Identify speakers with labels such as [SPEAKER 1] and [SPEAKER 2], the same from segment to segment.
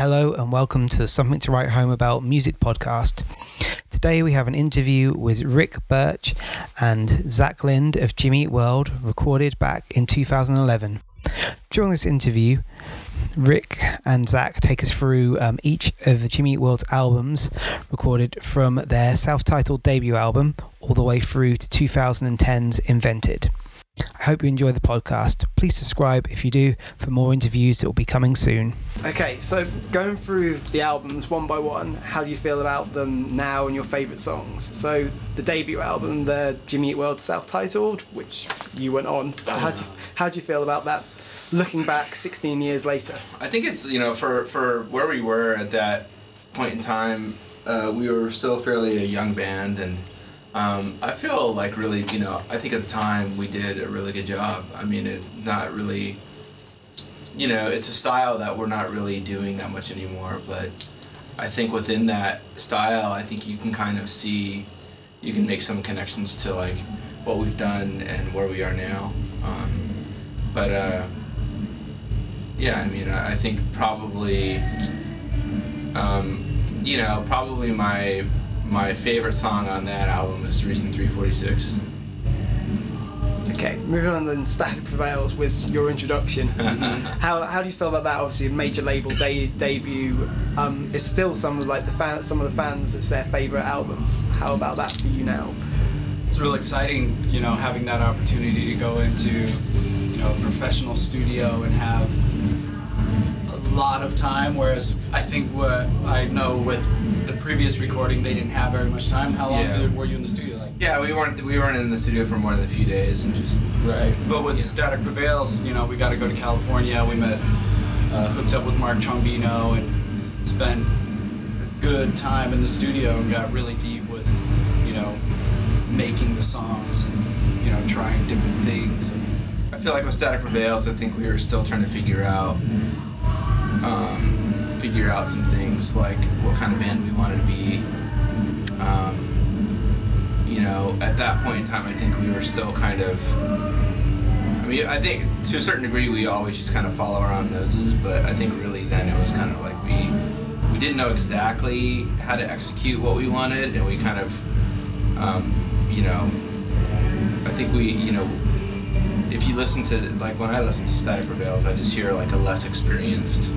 [SPEAKER 1] Hello and welcome to the Something to Write Home About Music podcast. Today we have an interview with Rick Burch and Zach Lind of Jimmy Eat World, recorded back in 2011. During this interview, Rick and Zach take us through um, each of the Jimmy Eat World's albums recorded from their self titled debut album all the way through to 2010's Invented. I hope you enjoy the podcast. Please subscribe if you do for more interviews that will be coming soon. Okay, so going through the albums one by one, how do you feel about them now and your favourite songs? So the debut album, the Jimmy Eat World self-titled, which you went on. How do you, how do you feel about that? Looking back 16 years later.
[SPEAKER 2] I think it's you know for for where we were at that point in time, uh, we were still fairly a young band and um, I feel like really, you know, I think at the time we did a really good job. I mean, it's not really, you know, it's a style that we're not really doing that much anymore. But I think within that style, I think you can kind of see, you can make some connections to like what we've done and where we are now. Um, but uh, yeah, I mean, I think probably, um, you know, probably my my favorite song on that album is Reason 346.
[SPEAKER 1] Okay, moving on then, Static Prevails with your introduction. how, how do you feel about that? Obviously, a major label de- debut. Um, it's still some of like the fan, some of the fans. It's their favorite album. How about that for you now?
[SPEAKER 3] It's real exciting, you know, having that opportunity to go into, you know, a professional studio and have a lot of time. Whereas I think what I know with the previous recording, they didn't have very much time. How long
[SPEAKER 2] Yeah.
[SPEAKER 3] did, were you in the studio? Like
[SPEAKER 2] Yeah, we weren't we weren't in the studio for more than a few days and just
[SPEAKER 3] right. But with Static Prevails, you know, we got to go to California. We met, uh, hooked up with Mark Trombino, and spent a good time in the studio and got really deep with, you know, making the songs and you know trying different things. And,
[SPEAKER 2] I feel like with Static Prevails, I think we were still trying to figure out, figure out some things like what kind of band we wanted to be. Um, you know, at that point in time, I think we were still kind of. I mean, I think to a certain degree, we always just kind of follow our own noses, but I think really then it was kind of like we we didn't know exactly how to execute what we wanted, and we kind of, um, you know, I think we, you know, if you listen to like when I listen to Static Prevails, I just hear like a less experienced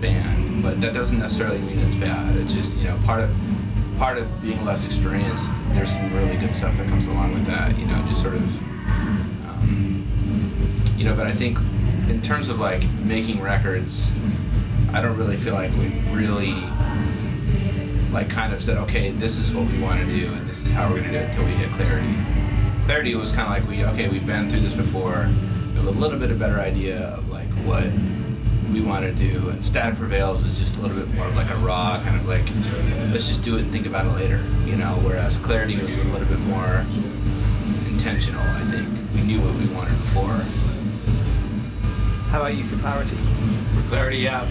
[SPEAKER 2] band, but that doesn't necessarily mean it's bad. It's just you know part of part of being less experienced. There's some really good stuff that comes along with that. You know, just sort of, um, you know. But I think in terms of like making records, I don't really feel like we really like kind of said, okay, this is what we want to do, and this is how we're gonna do it until we hit clarity. Clarity was kind of like we okay, we've been through this before. We have a little bit of better idea of like what we want to do, and Static Prevails is just a little bit more of like a raw kind of like let's just do it and think about it later, you know. Whereas Clarity was a little bit more intentional. I think we knew what we wanted before.
[SPEAKER 1] How about you for clarity?
[SPEAKER 3] for clarity, yeah,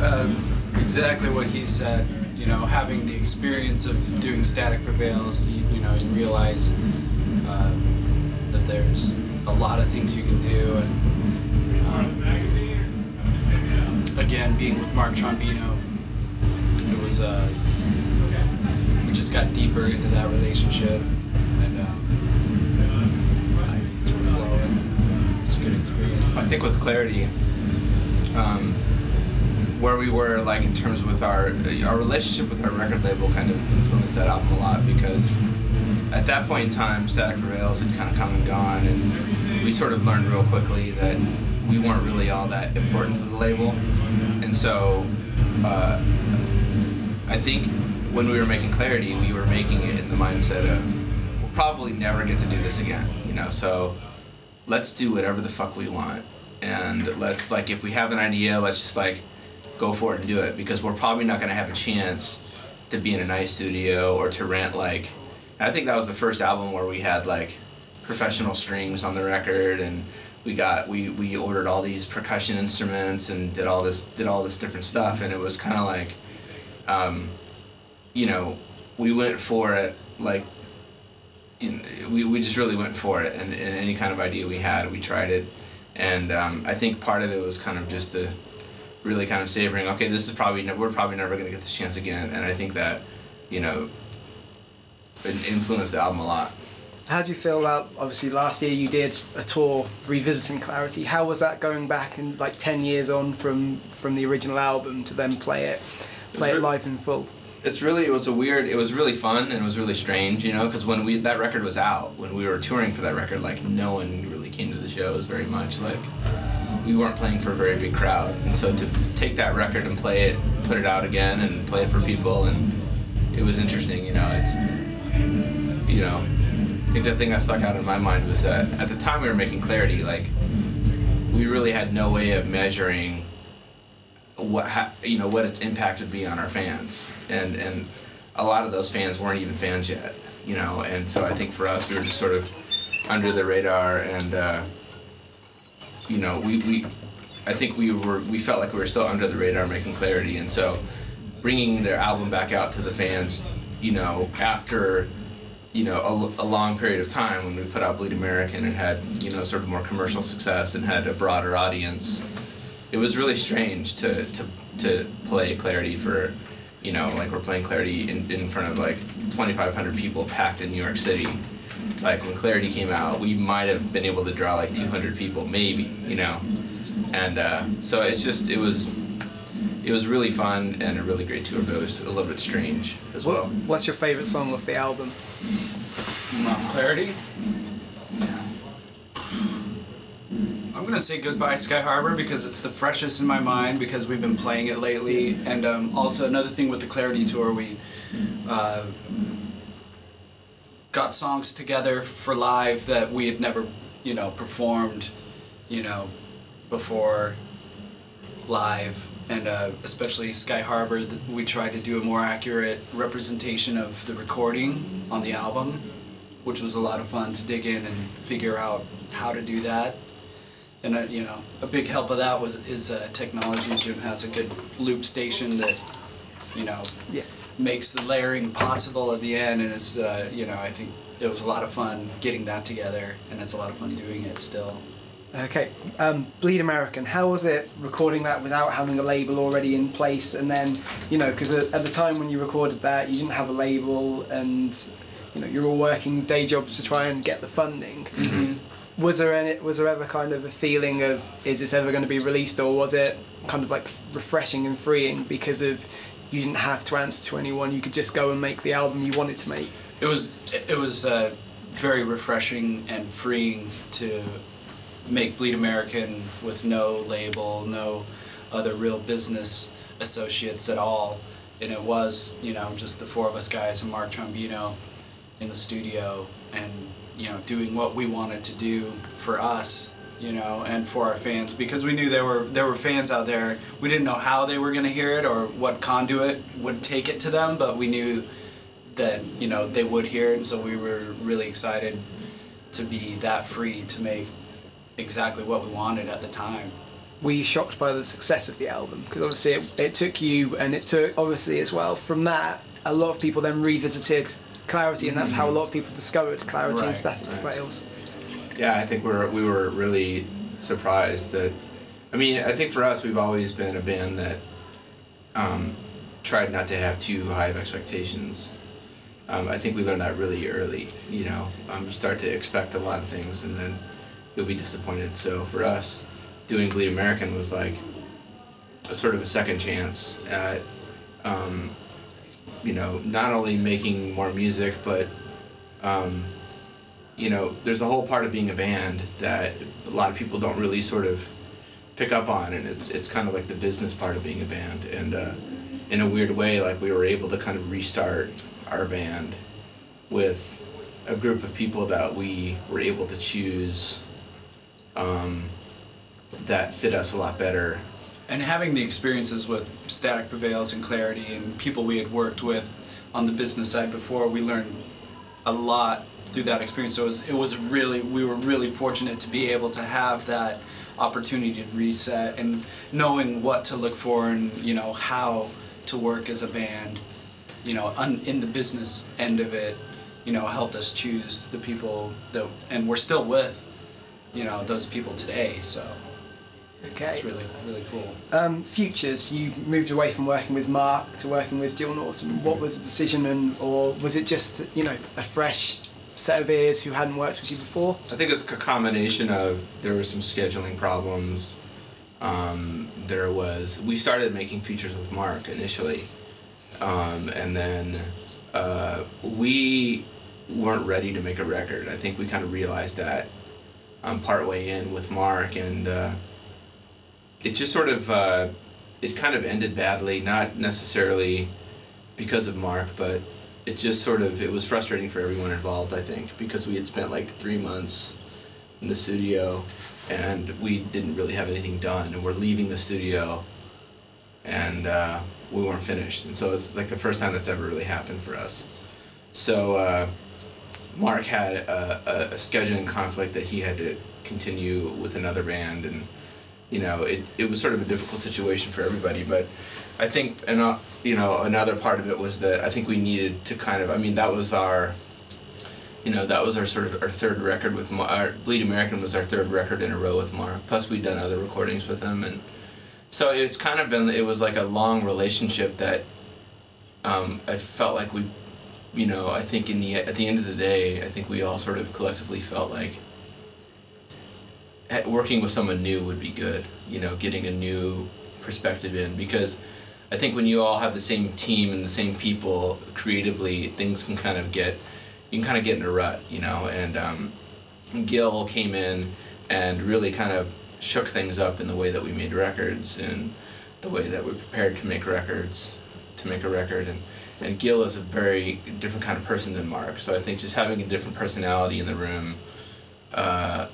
[SPEAKER 3] uh, exactly what he said. You know, having the experience of doing Static Prevails, you, you know, you realize uh, that there's a lot of things you can do, and um, again, being with Mark Trombino, it was uh, we just got deeper into that relationship, and um, ideas were flowing. It was a good experience.
[SPEAKER 2] I think with clarity, um, where we were like in terms with our our relationship with our record label kind of influenced that album a lot because at that point in time, Static Prevails had kind of come and gone, and we sort of learned real quickly that we weren't really all that important to the label, and so uh, I think when we were making Clarity, we were making it in the mindset of we'll probably never get to do this again, you know, so let's do whatever the fuck we want. And let's like if we have an idea let's just like go for it and do it. Because we're probably not to have a chance to be in a nice studio or to rent like i think that was the first album where we had like professional strings on the record and we got we we ordered all these percussion instruments and did all this did all this different stuff and it was kind of like um, you know we went for it like in, we, we just really went for it and, and any kind of idea we had we tried it and um, i think part of it was kind of just the really kind of savoring. Okay, this is probably ne- we're probably never going to get this chance again, and I think that, you know, it influenced the album a lot.
[SPEAKER 1] How do you feel about obviously last year you did a tour revisiting Clarity? How was that going back and like ten years on from from the original album to then play it, play it live in full?
[SPEAKER 2] It's really it was a weird. It was really fun and it was really strange, you know, because when we that record was out, when we were touring for that record, like no one really came to the shows very much. Like we weren't playing for a very big crowd, and so to take that record and play it, put it out again, and play it for people, and it was interesting. You know, it's you know, think the thing that stuck out in my mind was that at the time we were making Clarity, like we really had no way of measuring what ha- you know what its impact would be on our fans, and and a lot of those fans weren't even fans yet, you know, and so I think for us we were just sort of under the radar and. Uh, you know, we, we I think we were we felt like we were still under the radar making clarity, and so bringing their album back out to the fans, you know, after you know a, a, long period of time when we put out Bleed American and had you know sort of more commercial success and had a broader audience, it was really strange to to to play Clarity for. You know, like we're playing Clarity in, in front of like 2,500 people packed in New York City like when Clarity came out, we might have been able to draw like 200 people, maybe, you know. And uh, so it's just it was it was really fun and a really great tour, but it was a little bit strange as well.
[SPEAKER 1] What's your favorite song off the album?
[SPEAKER 3] Clarity. I'm gonna say goodbye Sky Harbor because it's the freshest in my mind because we've been playing it lately, and um, also another thing with the Clarity tour, we uh, got songs together for live that we had never, you know, performed, you know, before live. And uh, especially Sky Harbor, we tried to do a more accurate representation of the recording on the album, which was a lot of fun to dig in and figure out how to do that. And uh, you know, a big help of that was is uh, technology. Jim has a good loop station that, you know,
[SPEAKER 1] yeah
[SPEAKER 3] makes the layering possible at the end, and it's uh, you know I think it was a lot of fun getting that together, and it's a lot of fun doing it still.
[SPEAKER 1] Okay, um, Bleed American. How was it recording that without having a label already in place? And then, you know, because at the time when you recorded that, you didn't have a label, and you know, you're all working day jobs to try and get the funding.
[SPEAKER 2] Mm-hmm.
[SPEAKER 1] Was there any? Was there ever kind of a feeling of is this ever going to be released, or was it kind of like refreshing and freeing because of you didn't have to answer to anyone. You could just go and make the album you wanted to make.
[SPEAKER 3] It was it was uh, very refreshing and freeing to make Bleed American with no label, no other real business associates at all, and it was you know just the four of us guys and Mark Trombino in the studio and you know doing what we wanted to do for us you know, and for our fans because we knew there were there were fans out there. We didn't know how they were going to hear it or what conduit would take it to them, but we knew that you know they would hear it, and so we were really excited to be that free to make exactly what we wanted at the time.
[SPEAKER 1] Were you shocked by the success of the album? Because obviously it, it took you, and it took obviously as well from that. A lot of people then revisited Clarity, and that's how a lot of people discovered Clarity
[SPEAKER 3] Right,
[SPEAKER 1] and Static
[SPEAKER 3] right.
[SPEAKER 1] Prevails.
[SPEAKER 2] Yeah, I think we're we were really surprised that. I mean, I think for us, we've always been a band that um, tried not to have too high of expectations. Um, I think we learned that really early. You know, um, you start to expect a lot of things, and then you'll be disappointed. So for us, doing Bleed American was like a sort of a second chance at, um, you know, not only making more music, but um, you know, there's a whole part of being a band that a lot of people don't really sort of pick up on, and it's it's kind of like the business part of being a band. And uh, in a weird way, like we were able to kind of restart our band with a group of people that we were able to choose um, that fit us a lot better.
[SPEAKER 3] And having the experiences with Static Prevails and Clarity and people we had worked with on the business side before, we learned a lot through that experience. So it was, it was really, we were really fortunate to be able to have that opportunity to reset and knowing what to look for and, you know, how to work as a band, you know, un, in the business end of it, you know, helped us choose the people that, and we're still with, you know, those people today, so.
[SPEAKER 1] Okay.
[SPEAKER 3] It's really really cool.
[SPEAKER 1] Um, futures, you moved away from working with Mark to working with Gil Norton. What was the decision, and or was it just you know a fresh set of ears who hadn't worked with you before?
[SPEAKER 2] I think it's a combination of there were some scheduling problems. Um, there was we started making Futures with Mark initially, um, and then uh, we weren't ready to make a record. I think we kind of realized that um, partway in with Mark, and uh, it just sort of uh, it kind of ended badly. Not necessarily because of Mark, but it just sort of it was frustrating for everyone involved. I think because we had spent like three months in the studio, and we didn't really have anything done, and we're leaving the studio, and uh, we weren't finished, and so it's like the first time that's ever really happened for us. So uh, Mark had a, a, a scheduling conflict that he had to continue with another band, and you know it, it was sort of a difficult situation for everybody. But I think and uh, you know another part of it was that I think we needed to kind of I mean that was our you know that was our sort of our third record with Mark. Our Bleed American was our third record in a row with Mark. Plus we'd done other recordings with him, and so it's kind of been it was like a long relationship that um, I felt like we, you know, I think in the at the end of the day, I think we all sort of collectively felt like at- working with someone new would be good. You know, getting a new perspective in because I think when you all have the same team and the same people creatively, things can kind of get you can kind of get in a rut, you know. And um, Gil came in and really kind of shook things up in the way that we made records and the way that we prepared to make records, to make a record. And, and Gil is a very different kind of person than Mark. So I think just having a different personality in the room uh,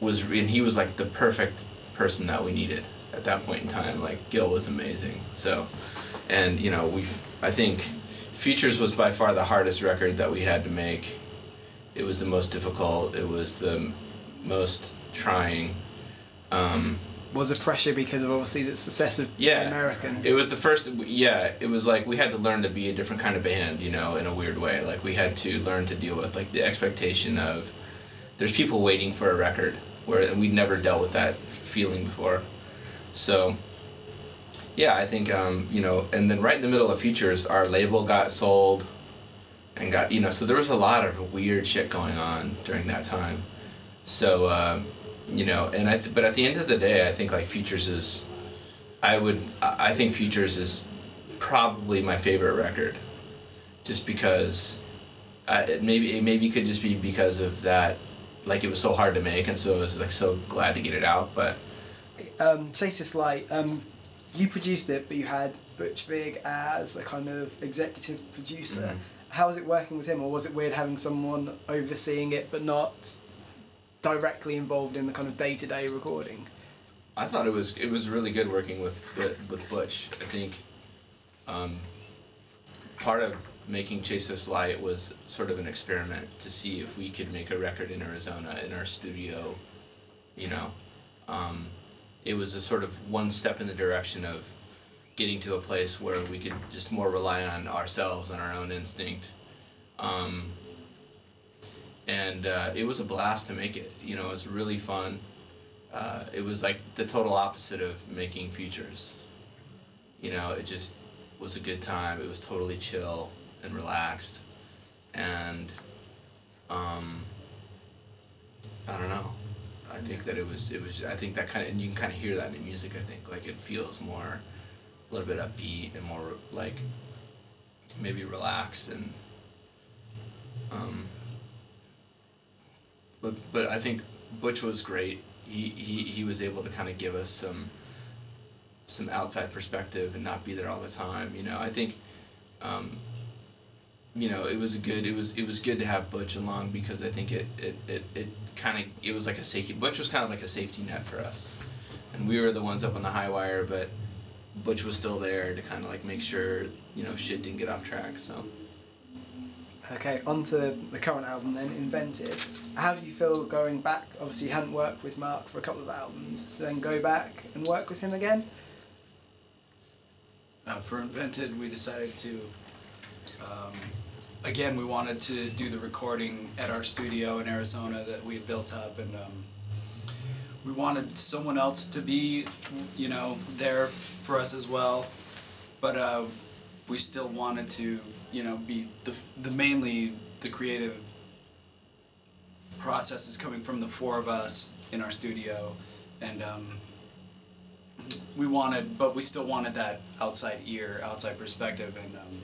[SPEAKER 2] was, and he was like the perfect person that we needed at that point in time. Like Gil was amazing. So, and you know, we, I think Futures was by far the hardest record that we had to make. It was the most difficult. It was the most trying. Um,
[SPEAKER 1] Was a pressure because of obviously the success of
[SPEAKER 2] yeah,
[SPEAKER 1] American.
[SPEAKER 2] It was the first. Yeah, it was like we had to learn to be a different kind of band, you know, in a weird way. Like we had to learn to deal with like the expectation of there's people waiting for a record, where we'd never dealt with that feeling before. So yeah, I think um, you know, and then right in the middle of Futures, our label got sold, and got you know, so there was a lot of weird shit going on during that time. So um, you know, and I th- but at the end of the day, I think like Futures is, I would I I think Futures is probably my favorite record, just because, I, it maybe it maybe could just be because of that, like it was so hard to make, and so I was like so glad to get it out, but.
[SPEAKER 1] um, Chase This Light, um, you produced it, but you had Butch Vig as a kind of executive producer.
[SPEAKER 2] Mhm.
[SPEAKER 1] How was it working with him, or was it weird having someone overseeing it but not directly involved in the kind of day to day recording?
[SPEAKER 2] I thought it was it was really good working with with, Butch. I think um, part of making Chase This Light was sort of an experiment to see if we could make a record in Arizona in our studio. You know, um, it was a sort of one step in the direction of getting to a place where we could just more rely on ourselves and our own instinct. Um, and uh, it was a blast to make it. You know, it was really fun uh, it was like the total opposite of making Futures. You know, it just was a good time. It was totally chill and relaxed, and um, I don't know. I think that it was it was I think that kind of and you can kind of hear that in the music. I think like it feels more, a little bit upbeat and more like maybe relaxed and um, but but I think Butch was great. He he, he was able to kind of give us some some outside perspective and not be there all the time. You know, I think um, you know, it was good it was it was good to have Butch along because I think it it, it, it kind of it was like a safety Butch was kind of like a safety net for us. And we were the ones up on the high wire, but Butch was still there to kind of like make sure, you know, shit didn't get off track. So
[SPEAKER 1] Okay, on to the current album then, Invented. How do you feel going back? Obviously, you hadn't worked with Mark for a couple of albums, then go back and work with him again?
[SPEAKER 3] Uh, for Invented, we decided to. Um, again, we wanted to do the recording at our studio in Arizona that we had built up, and um, we wanted someone else to be, you know, there for us as well, but uh, we still wanted to, you know, be the the mainly the creative process is coming from the four of us in our studio, and um, we wanted, but we still wanted that outside ear, outside perspective, and um,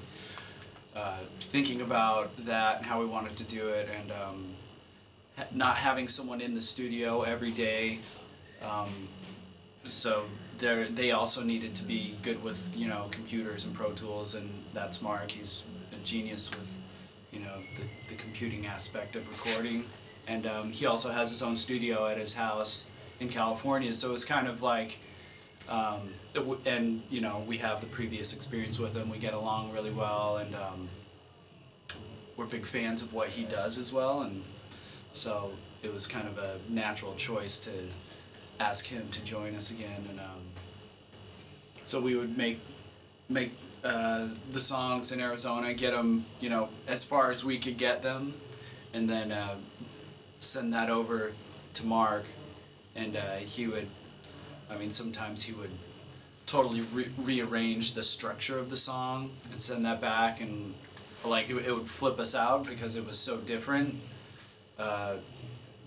[SPEAKER 3] uh, thinking about that and how we wanted to do it, and um, not having someone in the studio every day. Um, so they they also needed to be good with you know computers and Pro Tools, and that's Mark. He's a genius with you know the, the computing aspect of recording, and um, he also has his own studio at his house in California. So it's kind of like. Um, and you know we have the previous experience with him. We get along really well, and um, we're big fans of what he does as well. And so it was kind of a natural choice to ask him to join us again. And um, so we would make make uh, the songs in Arizona, get them you know as far as we could get them, and then uh, send that over to Mark, and uh, he would. I mean, sometimes he would totally re- rearrange the structure of the song and send that back, and like it, it would flip us out because it was so different. Uh,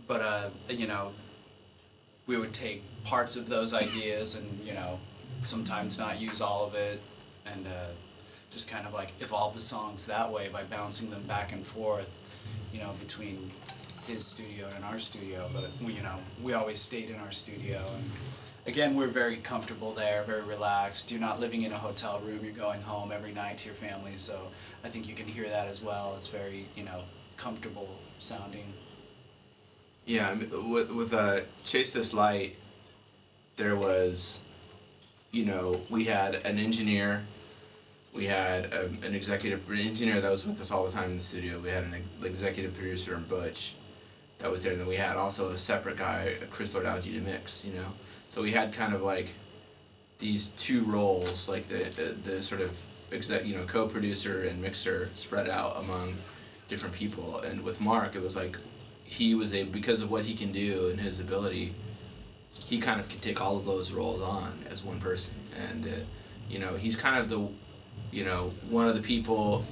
[SPEAKER 3] but uh, you know, we would take parts of those ideas and you know, sometimes not use all of it, and uh, just kind of like evolve the songs that way by bouncing them back and forth, you know, between his studio and our studio. But we, you know, we always stayed in our studio and again, we're very comfortable there, very relaxed. You're not living in a hotel room. You're going home every night to your family. So I think you can hear that as well. It's very, you know, comfortable sounding.
[SPEAKER 2] Yeah, with with uh, Chase This Light, there was, you know, we had an engineer, we had um, an executive engineer that was with us all the time in the studio. We had an executive producer and Butch, that was there. And then we had also a separate guy, a Chris Lord-Alge, to mix. You know, so we had kind of like these two roles, like the the, the sort of exec, you know, co-producer and mixer spread out among different people. And with Mark, it was like he was a because of what he can do and his ability, he kind of could take all of those roles on as one person. And uh, you know, he's kind of the, you know, one of the people,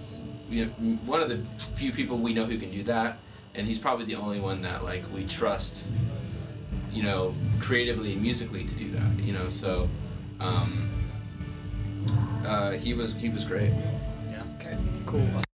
[SPEAKER 2] you know, one of the few people we know who can do that. And he's probably the only one that like we trust, you know, creatively and musically to do that. You know, so. Um, uh, he was he was great.
[SPEAKER 1] Yeah, okay, cool.